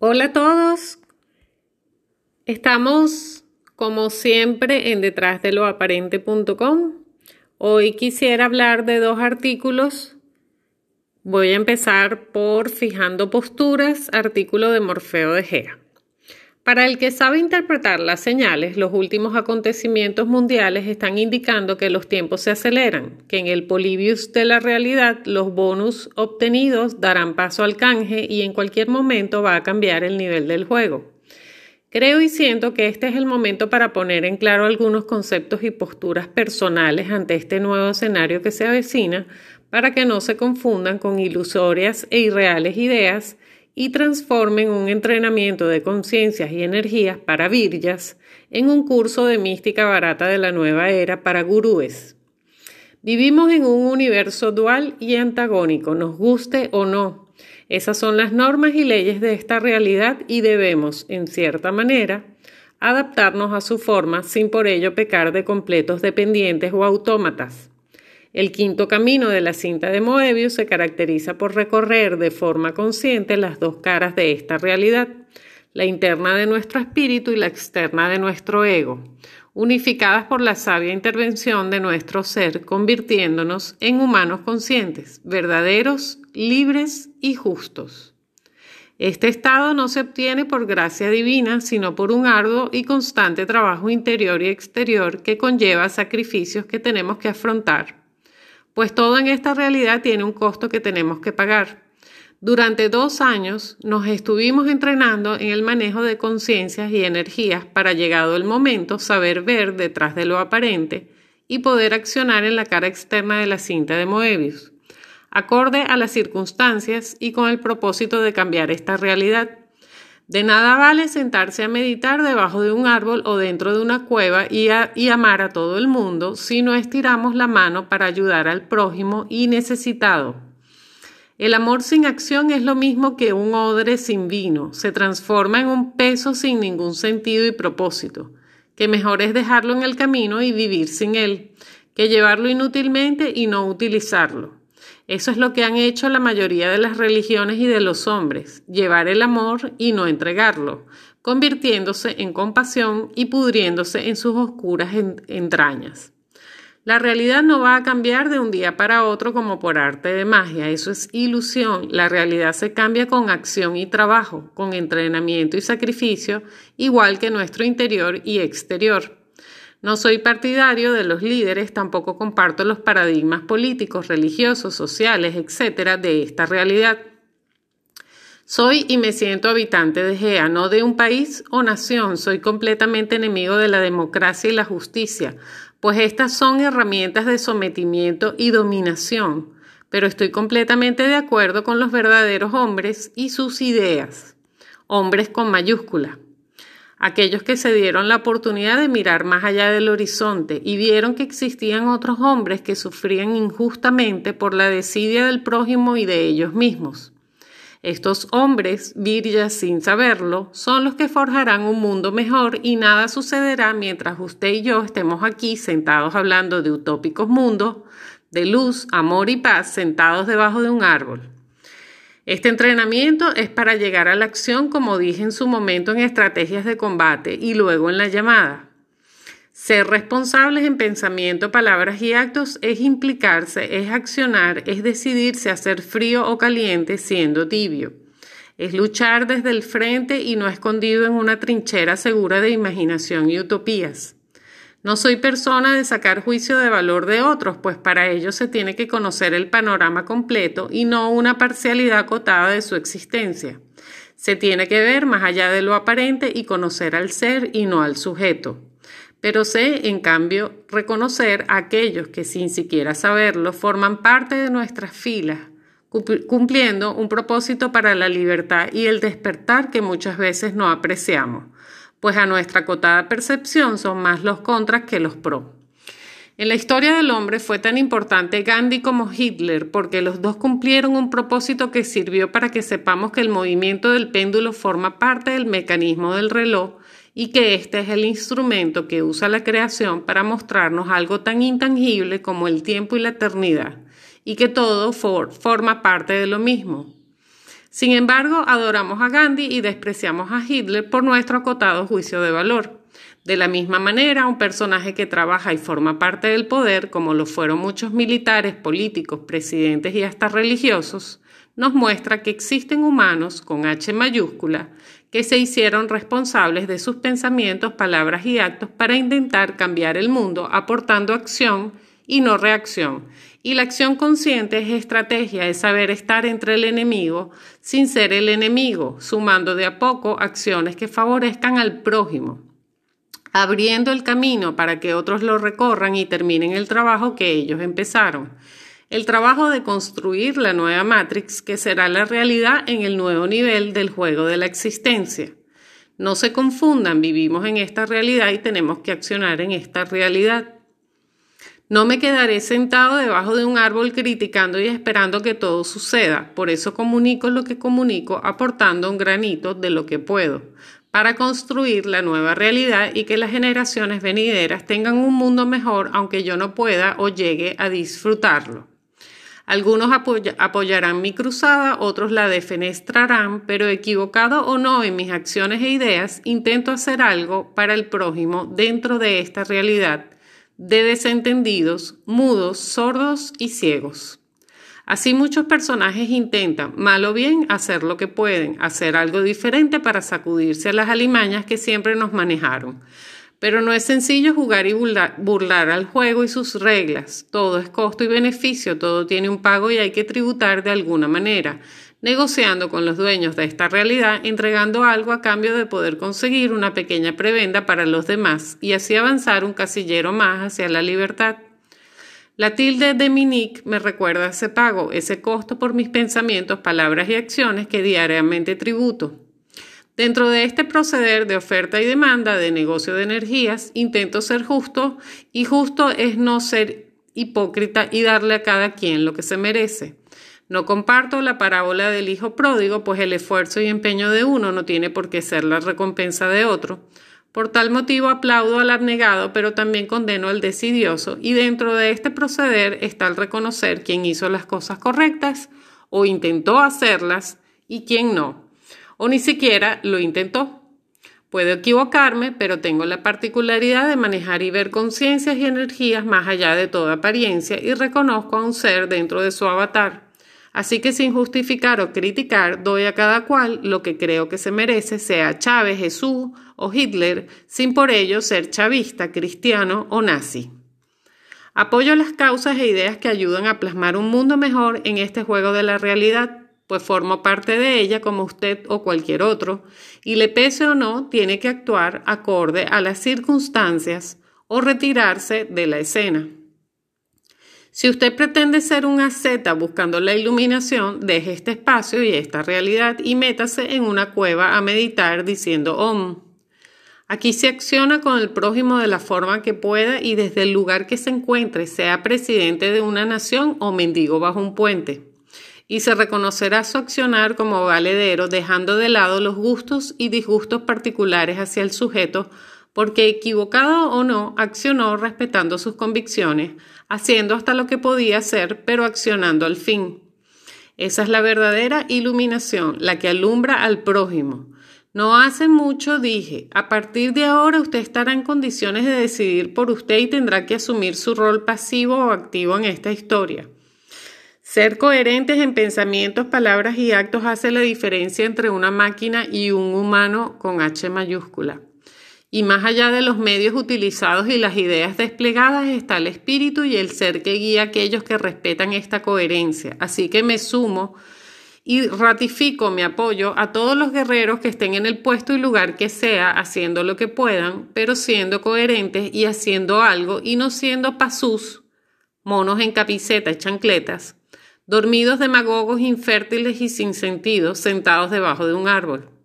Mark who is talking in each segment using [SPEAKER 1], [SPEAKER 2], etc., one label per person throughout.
[SPEAKER 1] Hola a todos. Estamos como siempre en detrás de lo aparente.com. Hoy quisiera hablar de dos artículos. Voy a empezar por Fijando Posturas, artículo de Morfeo de Gea. Para el que sabe interpretar las señales, los últimos acontecimientos mundiales están indicando que los tiempos se aceleran, que en el Polybius de la realidad los bonus obtenidos darán paso al canje y en cualquier momento va a cambiar el nivel del juego. Creo y siento que este es el momento para poner en claro algunos conceptos y posturas personales ante este nuevo escenario que se avecina, para que no se confundan con ilusorias e irreales ideas y transformen un entrenamiento de conciencias y energías para virjas en un curso de mística barata de la nueva era para gurúes. Vivimos en un universo dual y antagónico, nos guste o no. Esas son las normas y leyes de esta realidad y debemos, en cierta manera, adaptarnos a su forma sin por ello pecar de completos dependientes o autómatas. El quinto camino de la cinta de Moebius se caracteriza por recorrer de forma consciente las dos caras de esta realidad, la interna de nuestro espíritu y la externa de nuestro ego, unificadas por la sabia intervención de nuestro ser, convirtiéndonos en humanos conscientes, verdaderos, libres y justos. Este estado no se obtiene por gracia divina, sino por un arduo y constante trabajo interior y exterior que conlleva sacrificios que tenemos que afrontar pues todo en esta realidad tiene un costo que tenemos que pagar. Durante dos años nos estuvimos entrenando en el manejo de conciencias y energías para llegado el momento saber ver detrás de lo aparente y poder accionar en la cara externa de la cinta de Moebius, acorde a las circunstancias y con el propósito de cambiar esta realidad. De nada vale sentarse a meditar debajo de un árbol o dentro de una cueva y, amar a todo el mundo si no estiramos la mano para ayudar al prójimo y necesitado. El amor sin acción es lo mismo que un odre sin vino, se transforma en un peso sin ningún sentido y propósito, que mejor es dejarlo en el camino y vivir sin él, que llevarlo inútilmente y no utilizarlo. Eso es lo que han hecho la mayoría de las religiones y de los hombres, llevar el amor y no entregarlo, convirtiéndose en compasión y pudriéndose en sus oscuras entrañas. La realidad no va a cambiar de un día para otro como por arte de magia, eso es ilusión. La realidad se cambia con acción y trabajo, con entrenamiento y sacrificio, igual que nuestro interior y exterior. No soy partidario de los líderes, tampoco comparto los paradigmas políticos, religiosos, sociales, etcétera, de esta realidad. Soy y me siento habitante de Gea, no de un país o nación. Soy completamente enemigo de la democracia y la justicia, pues estas son herramientas de sometimiento y dominación. Pero estoy completamente de acuerdo con los verdaderos hombres y sus ideas. Hombres con mayúscula aquellos que se dieron la oportunidad de mirar más allá del horizonte y vieron que existían otros hombres que sufrían injustamente por la desidia del prójimo y de ellos mismos. Estos hombres, virjas sin saberlo, son los que forjarán un mundo mejor y nada sucederá mientras usted y yo estemos aquí sentados hablando de utópicos mundos, de luz, amor y paz, sentados debajo de un árbol. Este entrenamiento es para llegar a la acción, como dije en su momento, en estrategias de combate y luego en la llamada. Ser responsables en pensamiento, palabras y actos es implicarse, es accionar, es decidirse a ser frío o caliente siendo tibio. Es luchar desde el frente y no escondido en una trinchera segura de imaginación y utopías. No soy persona de sacar juicio de valor de otros, pues para ello se tiene que conocer el panorama completo y no una parcialidad acotada de su existencia. Se tiene que ver más allá de lo aparente y conocer al ser y no al sujeto. Pero sé, en cambio, reconocer a aquellos que sin siquiera saberlo forman parte de nuestras filas, cumpliendo un propósito para la libertad y el despertar que muchas veces no apreciamos pues a nuestra acotada percepción son más los contras que los pro. En la historia del hombre fue tan importante Gandhi como Hitler porque los dos cumplieron un propósito que sirvió para que sepamos que el movimiento del péndulo forma parte del mecanismo del reloj y que este es el instrumento que usa la creación para mostrarnos algo tan intangible como el tiempo y la eternidad, y que todo forma parte de lo mismo. Sin embargo, adoramos a Gandhi y despreciamos a Hitler por nuestro acotado juicio de valor. De la misma manera, un personaje que trabaja y forma parte del poder, como lo fueron muchos militares, políticos, presidentes y hasta religiosos, nos muestra que existen humanos con H mayúscula que se hicieron responsables de sus pensamientos, palabras y actos para intentar cambiar el mundo, aportando acción y no reacción. Y la acción consciente es estrategia, es saber estar entre el enemigo sin ser el enemigo, sumando de a poco acciones que favorezcan al prójimo, abriendo el camino para que otros lo recorran y terminen el trabajo que ellos empezaron el trabajo de construir la nueva Matrix que será la realidad en el nuevo nivel del juego de la existencia. No se confundan, vivimos en esta realidad y tenemos que accionar en esta realidad. No me quedaré sentado debajo de un árbol criticando y esperando que todo suceda. Por eso comunico lo que comunico, aportando un granito de lo que puedo, para construir la nueva realidad y que las generaciones venideras tengan un mundo mejor aunque yo no pueda o llegue a disfrutarlo. Algunos apoyarán mi cruzada, otros la defenestrarán, pero equivocado o no en mis acciones e ideas, intento hacer algo para el prójimo dentro de esta realidad de desentendidos, mudos, sordos y ciegos. Así muchos personajes intentan, mal o bien, hacer lo que pueden, hacer algo diferente para sacudirse a las alimañas que siempre nos manejaron. Pero no es sencillo jugar y burlar, al juego y sus reglas. Todo es costo y beneficio, todo tiene un pago y hay que tributar de alguna manera, negociando con los dueños de esta realidad, entregando algo a cambio de poder conseguir una pequeña prebenda para los demás y así avanzar un casillero más hacia la libertad. La tilde de Minique me recuerda ese pago, ese costo por mis pensamientos, palabras y acciones que diariamente tributo. Dentro de este proceder de oferta y demanda de negocio de energías, intento ser justo y justo es no ser hipócrita y darle a cada quien lo que se merece. No comparto la parábola del hijo pródigo, pues el esfuerzo y empeño de uno no tiene por qué ser la recompensa de otro. Por tal motivo aplaudo al abnegado, pero también condeno al decidioso, y dentro de este proceder está el reconocer quién hizo las cosas correctas o intentó hacerlas y quién no o ni siquiera lo intentó. Puedo equivocarme, pero tengo la particularidad de manejar y ver conciencias y energías más allá de toda apariencia y reconozco a un ser dentro de su avatar. Así que sin justificar o criticar, doy a cada cual lo que creo que se merece, sea Chávez, Jesús o Hitler, sin por ello ser chavista, cristiano o nazi. Apoyo las causas e ideas que ayudan a plasmar un mundo mejor en este juego de la realidad pues forma parte de ella como usted o cualquier otro, y le pese o no, tiene que actuar acorde a las circunstancias o retirarse de la escena. Si usted pretende ser un asceta buscando la iluminación, deje este espacio y esta realidad y métase en una cueva a meditar diciendo Om. Aquí se acciona con el prójimo de la forma que pueda y desde el lugar que se encuentre, sea presidente de una nación o mendigo bajo un puente y se reconocerá su accionar como valedero, dejando de lado los gustos y disgustos particulares hacia el sujeto, porque equivocado o no, accionó respetando sus convicciones, haciendo hasta lo que podía hacer, pero accionando al fin. Esa es la verdadera iluminación, la que alumbra al prójimo. No hace mucho dije, a partir de ahora usted estará en condiciones de decidir por usted y tendrá que asumir su rol pasivo o activo en esta historia. Ser coherentes en pensamientos, palabras y actos hace la diferencia entre una máquina y un humano con H mayúscula. Y más allá de los medios utilizados y las ideas desplegadas está el espíritu y el ser que guía a aquellos que respetan esta coherencia. Así que me sumo y ratifico mi apoyo a todos los guerreros que estén en el puesto y lugar que sea, haciendo lo que puedan, pero siendo coherentes y haciendo algo y no siendo pasús, monos en capiceta y chancletas, dormidos demagogos infértiles y sin sentido, sentados debajo de un árbol.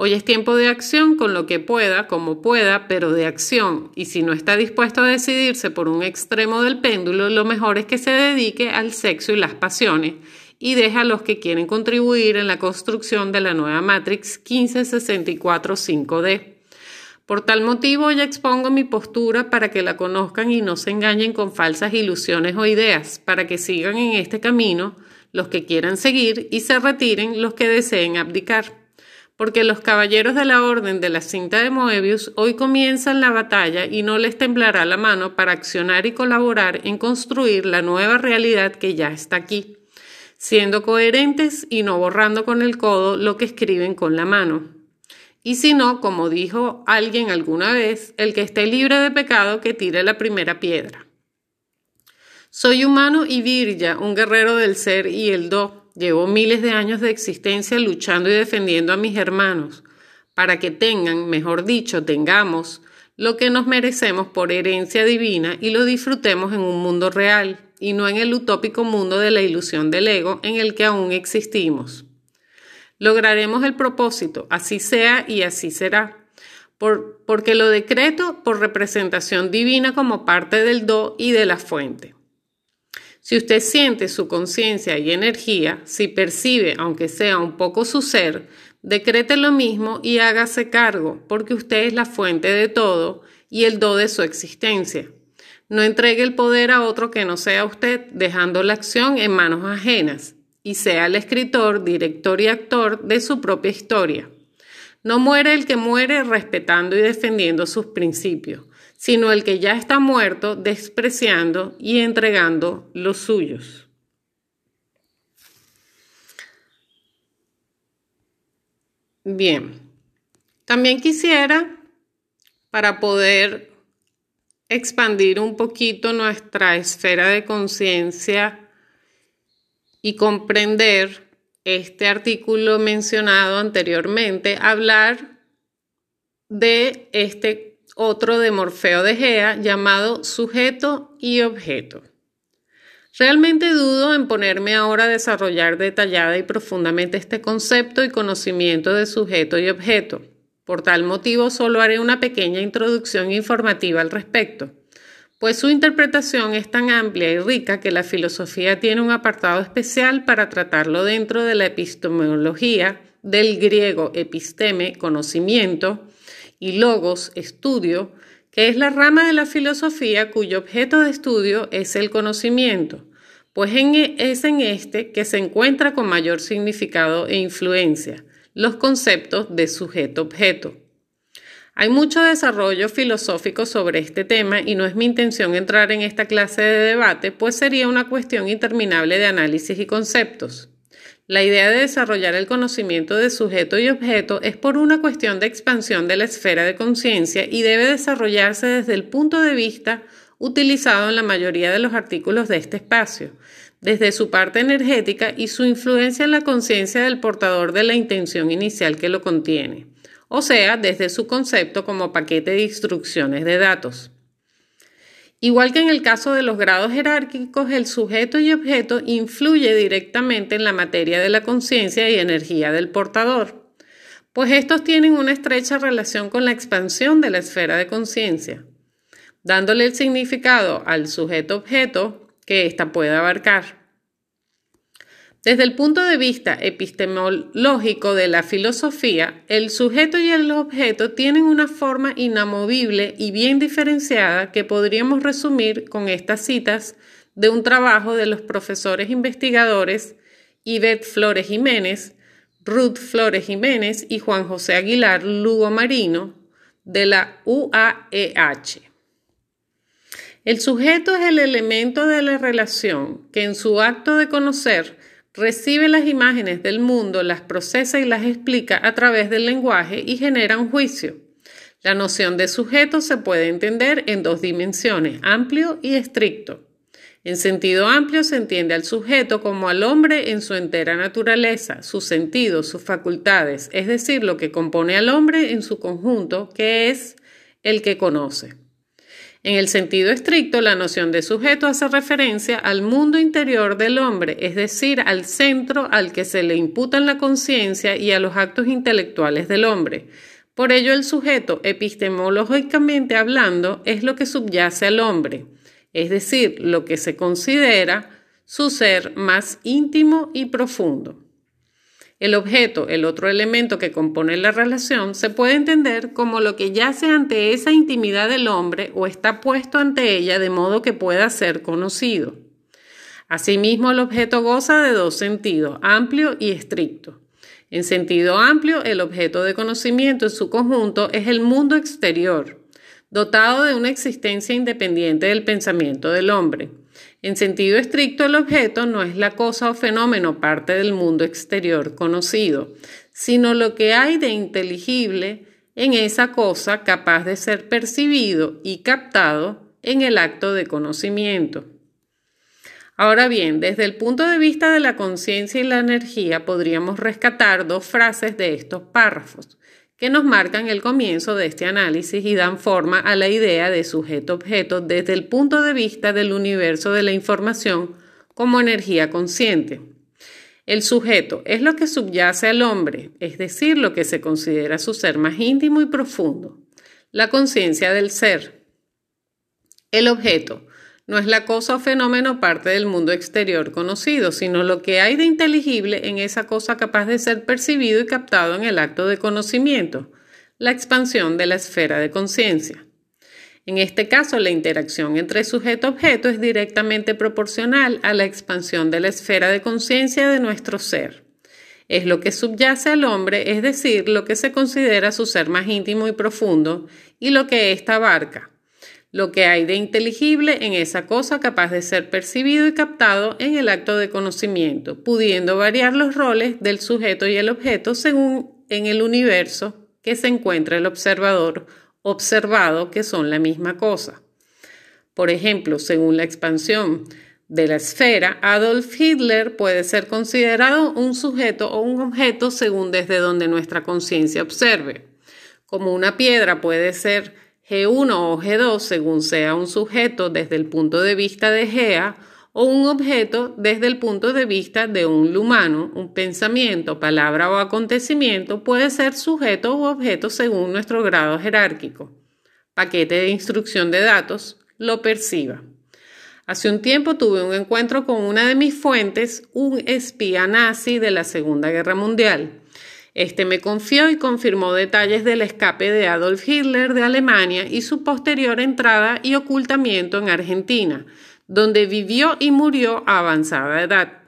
[SPEAKER 1] Hoy es tiempo de acción con lo que pueda, como pueda, pero de acción, y si no está dispuesto a decidirse por un extremo del péndulo, lo mejor es que se dedique al sexo y las pasiones, y deja a los que quieren contribuir en la construcción de la nueva Matrix 1564-5D. Por tal motivo ya expongo mi postura para que la conozcan y no se engañen con falsas ilusiones o ideas, para que sigan en este camino, los que quieran seguir y se retiren los que deseen abdicar. Porque los caballeros de la Orden de la Cinta de Moebius hoy comienzan la batalla y no les temblará la mano para accionar y colaborar en construir la nueva realidad que ya está aquí, siendo coherentes y no borrando con el codo lo que escriben con la mano. Y si no, como dijo alguien alguna vez, el que esté libre de pecado que tire la primera piedra. Soy humano y Virya, un guerrero del ser y el do. Llevo miles de años de existencia luchando y defendiendo a mis hermanos, para que tengan, mejor dicho, tengamos, lo que nos merecemos por herencia divina y lo disfrutemos en un mundo real, y no en el utópico mundo de la ilusión del ego en el que aún existimos. Lograremos el propósito, así sea y así será, porque lo decreto por representación divina como parte del do y de la fuente. Si usted siente su conciencia y energía, si percibe, aunque sea un poco su ser, decrete lo mismo y hágase cargo, porque usted es la fuente de todo y el do de su existencia. No entregue el poder a otro que no sea usted, dejando la acción en manos ajenas, y sea el escritor, director y actor de su propia historia. No muere el que muere respetando y defendiendo sus principios sino el que ya está muerto despreciando y entregando los suyos. Bien, también quisiera, para poder expandir un poquito nuestra esfera de conciencia y comprender este artículo mencionado anteriormente, hablar de este otro de Morfeo de Gea llamado sujeto y objeto. Realmente dudo en ponerme ahora a desarrollar detallada y profundamente este concepto y conocimiento de sujeto y objeto. Por tal motivo solo haré una pequeña introducción informativa al respecto, pues su interpretación es tan amplia y rica que la filosofía tiene un apartado especial para tratarlo dentro de la epistemología del griego episteme, conocimiento, y logos, estudio, que es la rama de la filosofía cuyo objeto de estudio es el conocimiento, pues e, es en este que se encuentra con mayor significado e influencia los conceptos de sujeto-objeto. Hay mucho desarrollo filosófico sobre este tema y no es mi intención entrar en esta clase de debate, pues sería una cuestión interminable de análisis y conceptos. La idea de desarrollar el conocimiento de sujeto y objeto es por una cuestión de expansión de la esfera de conciencia y debe desarrollarse desde el punto de vista utilizado en la mayoría de los artículos de este espacio, desde su parte energética y su influencia en la conciencia del portador de la intención inicial que lo contiene, o sea, desde su concepto como paquete de instrucciones de datos. Igual que en el caso de los grados jerárquicos, el sujeto y objeto influye directamente en la materia de la conciencia y energía del portador, pues estos tienen una estrecha relación con la expansión de la esfera de conciencia, dándole el significado al sujeto-objeto que ésta puede abarcar. Desde el punto de vista epistemológico de la filosofía, el sujeto y el objeto tienen una forma inamovible y bien diferenciada que podríamos resumir con estas citas de un trabajo de los profesores investigadores Yvette Flores Jiménez, Ruth Flores Jiménez y Juan José Aguilar Lugo Marino de la UAEH. El sujeto es el elemento de la relación que en su acto de conocer recibe las imágenes del mundo, las procesa y las explica a través del lenguaje y genera un juicio. La noción de sujeto se puede entender en dos dimensiones, amplio y estricto. En sentido amplio se entiende al sujeto como al hombre en su entera naturaleza, sus sentidos, sus facultades, es decir, lo que compone al hombre en su conjunto, que es el que conoce. En el sentido estricto, la noción de sujeto hace referencia al mundo interior del hombre, es decir, al centro al que se le imputan la conciencia y a los actos intelectuales del hombre. Por ello, el sujeto, epistemológicamente hablando, es lo que subyace al hombre, es decir, lo que se considera su ser más íntimo y profundo. El objeto, el otro elemento que compone la relación, se puede entender como lo que yace ante esa intimidad del hombre o está puesto ante ella de modo que pueda ser conocido. Asimismo, el objeto goza de dos sentidos, amplio y estricto. En sentido amplio, el objeto de conocimiento en su conjunto es el mundo exterior, dotado de una existencia independiente del pensamiento del hombre. En sentido estricto, el objeto no es la cosa o fenómeno parte del mundo exterior conocido, sino lo que hay de inteligible en esa cosa capaz de ser percibido y captado en el acto de conocimiento. Ahora bien, desde el punto de vista de la conciencia y la energía, podríamos rescatar dos frases de estos párrafos que nos marcan el comienzo de este análisis y dan forma a la idea de sujeto-objeto desde el punto de vista del universo de la información como energía consciente. El sujeto es lo que subyace al hombre, es decir, lo que se considera su ser más íntimo y profundo, la conciencia del ser. El objeto no es la cosa o fenómeno parte del mundo exterior conocido, sino lo que hay de inteligible en esa cosa capaz de ser percibido y captado en el acto de conocimiento, la expansión de la esfera de conciencia. En este caso, la interacción entre sujeto-objeto es directamente proporcional a la expansión de la esfera de conciencia de nuestro ser. Es lo que subyace al hombre, es decir, lo que se considera su ser más íntimo y profundo, y lo que ésta abarca, lo que hay de inteligible en esa cosa capaz de ser percibido y captado en el acto de conocimiento, pudiendo variar los roles del sujeto y el objeto según en el universo que se encuentra el observador observado que son la misma cosa. Por ejemplo, según la expansión de la esfera, Adolf Hitler puede ser considerado un sujeto o un objeto según desde donde nuestra conciencia observe. Como una piedra puede ser G1 o G2 según sea un sujeto desde el punto de vista de Gea o un objeto desde el punto de vista de un humano, un pensamiento, palabra o acontecimiento puede ser sujeto u objeto según nuestro grado jerárquico. Paquete de instrucción de datos lo perciba. Hace un tiempo tuve un encuentro con una de mis fuentes, un espía nazi de la Segunda Guerra Mundial. Este me confió y confirmó detalles del escape de Adolf Hitler de Alemania y su posterior entrada y ocultamiento en Argentina, donde vivió y murió a avanzada edad.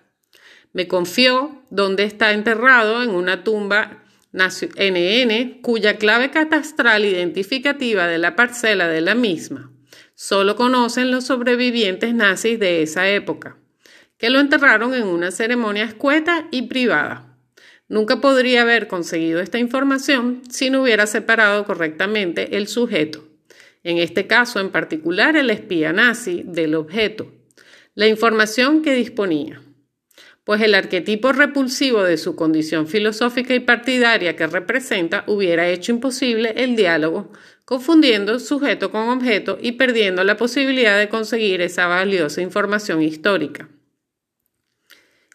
[SPEAKER 1] Me confió dónde está enterrado en una tumba NN cuya clave catastral identificativa de la parcela de la misma solo conocen los sobrevivientes nazis de esa época, que lo enterraron en una ceremonia escueta y privada. Nunca podría haber conseguido esta información si no hubiera separado correctamente el sujeto, en este caso en particular el espía nazi, del objeto, la información que disponía, pues el arquetipo repulsivo de su condición filosófica y partidaria que representa hubiera hecho imposible el diálogo, confundiendo sujeto con objeto y perdiendo la posibilidad de conseguir esa valiosa información histórica.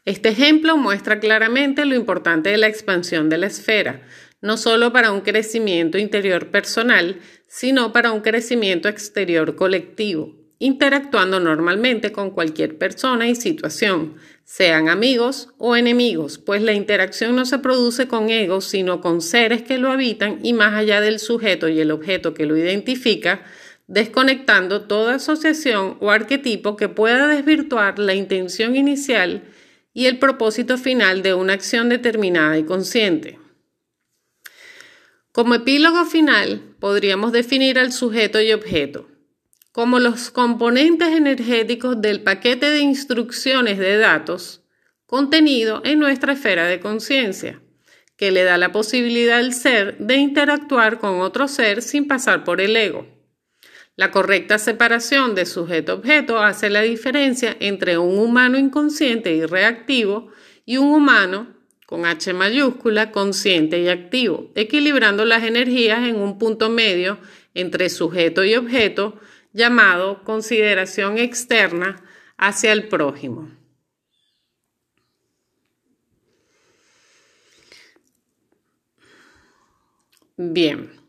[SPEAKER 1] Este ejemplo muestra claramente lo importante de la expansión de la esfera, no solo para un crecimiento interior personal, sino para un crecimiento exterior colectivo, interactuando normalmente con cualquier persona y situación, sean amigos o enemigos, pues la interacción no se produce con egos, sino con seres que lo habitan y más allá del sujeto y el objeto que lo identifica, desconectando toda asociación o arquetipo que pueda desvirtuar la intención inicial y el propósito final de una acción determinada y consciente. Como epílogo final, podríamos definir al sujeto y objeto como los componentes energéticos del paquete de instrucciones de datos contenido en nuestra esfera de conciencia, que le da la posibilidad al ser de interactuar con otro ser sin pasar por el ego. La correcta separación de sujeto-objeto hace la diferencia entre un humano inconsciente y reactivo y un humano con H mayúscula consciente y activo, equilibrando las energías en un punto medio entre sujeto y objeto llamado consideración externa hacia el prójimo. Bien.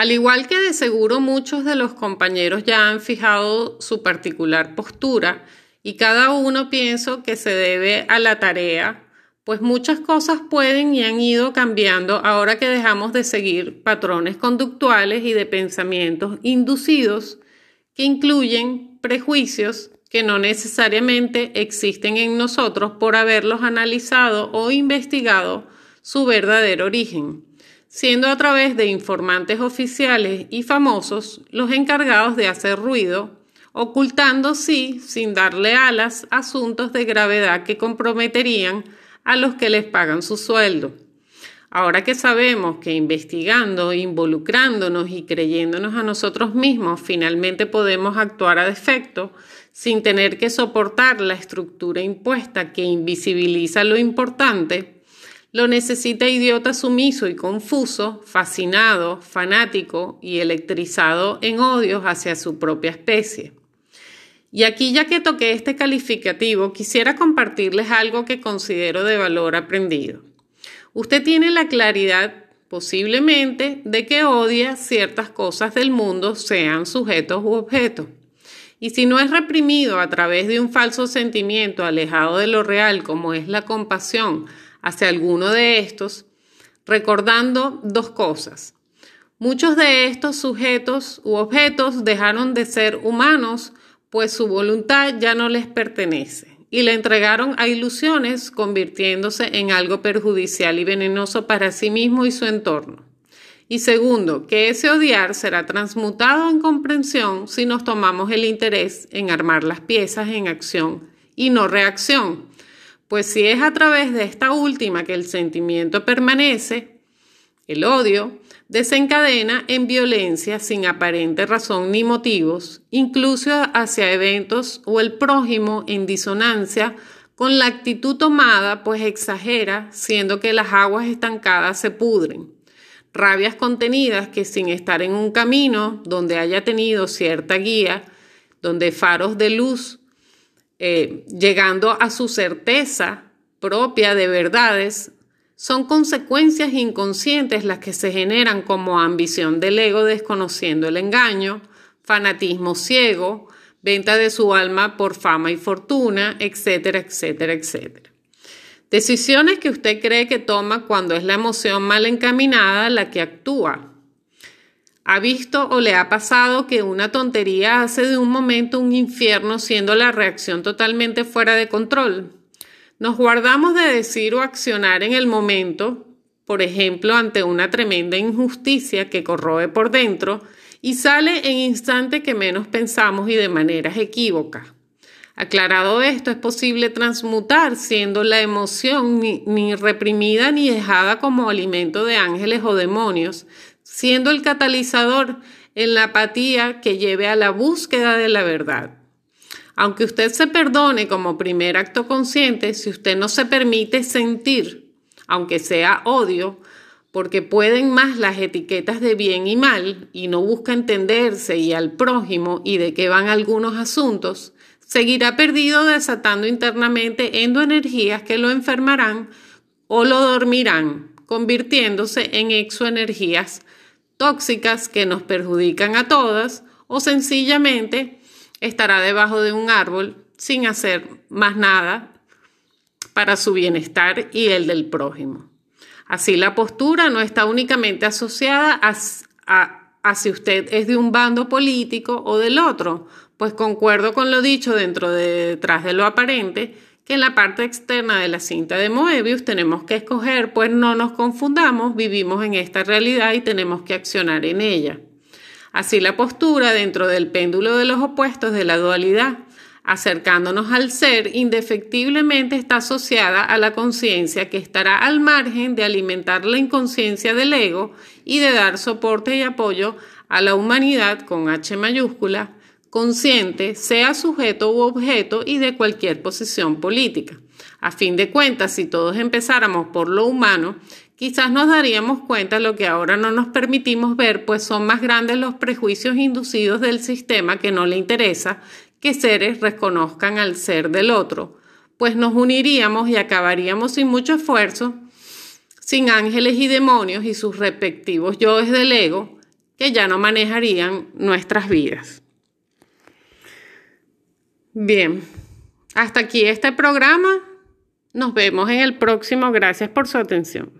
[SPEAKER 1] Al igual que de seguro muchos de los compañeros ya han fijado su particular postura y cada uno pienso que se debe a la tarea, pues muchas cosas pueden y han ido cambiando ahora que dejamos de seguir patrones conductuales y de pensamientos inducidos que incluyen prejuicios que no necesariamente existen en nosotros por haberlos analizado o investigado su verdadero origen, siendo a través de informantes oficiales y famosos los encargados de hacer ruido, ocultando sí, sin darle alas, asuntos de gravedad que comprometerían a los que les pagan su sueldo. Ahora que sabemos que investigando, involucrándonos y creyéndonos a nosotros mismos, finalmente podemos actuar a defecto, sin tener que soportar la estructura impuesta que invisibiliza lo importante, lo necesita idiota sumiso y confuso, fascinado, fanático y electrizado en odios hacia su propia especie. Y aquí ya que toqué este calificativo, quisiera compartirles algo que considero de valor aprendido. Usted tiene la claridad posiblemente de que odia ciertas cosas del mundo, sean sujetos u objetos. Y si no es reprimido a través de un falso sentimiento alejado de lo real, como es la compasión hacia alguno de estos, recordando dos cosas. Muchos de estos sujetos u objetos dejaron de ser humanos, pues su voluntad ya no les pertenece y le entregaron a ilusiones, convirtiéndose en algo perjudicial y venenoso para sí mismo y su entorno. Y segundo, que ese odiar será transmutado en comprensión si nos tomamos el interés en armar las piezas en acción y no reacción. Pues si es a través de esta última que el sentimiento permanece, el odio, desencadena en violencia sin aparente razón ni motivos, incluso hacia eventos o el prójimo en disonancia con la actitud tomada, pues exagera, siendo que las aguas estancadas se pudren. Rabias contenidas que sin estar en un camino donde haya tenido cierta guía, donde faros de luz, eh, llegando a su certeza propia de verdades, son consecuencias inconscientes las que se generan como ambición del ego desconociendo el engaño, fanatismo ciego, venta de su alma por fama y fortuna, etcétera, etcétera, etcétera. Decisiones que usted cree que toma cuando es la emoción mal encaminada la que actúa. ¿Ha visto o le ha pasado que una tontería hace de un momento un infierno siendo la reacción totalmente fuera de control? Nos guardamos de decir o accionar en el momento, por ejemplo, ante una tremenda injusticia que corroe por dentro y sale en instante que menos pensamos y de maneras equívocas. Aclarado esto, es posible transmutar siendo la emoción ni, ni, reprimida ni dejada como alimento de ángeles o demonios, siendo el catalizador en la apatía que lleve a la búsqueda de la verdad. Aunque usted se perdone como primer acto consciente, si usted no se permite sentir, aunque sea odio, porque pueden más las etiquetas de bien y mal y no busca entenderse y al prójimo y de qué van algunos asuntos, seguirá perdido desatando internamente endoenergías que lo enfermarán o lo dormirán, convirtiéndose en exoenergías tóxicas que nos perjudican a todas o sencillamente estará debajo de un árbol sin hacer más nada para su bienestar y el del prójimo. Así la postura no está únicamente asociada a, si usted es de un bando político o del otro, pues concuerdo con lo dicho dentro de detrás de lo aparente, en la parte externa de la cinta de Moebius tenemos que escoger, pues no nos confundamos, vivimos en esta realidad y tenemos que accionar en ella. Así la postura dentro del péndulo de los opuestos de la dualidad, acercándonos al ser, indefectiblemente está asociada a la conciencia que estará al margen de alimentar la inconsciencia del ego y de dar soporte y apoyo a la humanidad con H mayúscula, consciente, sea sujeto u objeto y de cualquier posición política. A fin de cuentas, si todos empezáramos por lo humano, quizás nos daríamos cuenta de lo que ahora no nos permitimos ver, pues son más grandes los prejuicios inducidos del sistema que no le interesa que seres reconozcan al ser del otro, pues nos uniríamos y acabaríamos sin mucho esfuerzo, sin ángeles y demonios y sus respectivos yoes del ego, que ya no manejarían nuestras vidas. Bien, hasta aquí este programa. Nos vemos en el próximo. Gracias por su atención.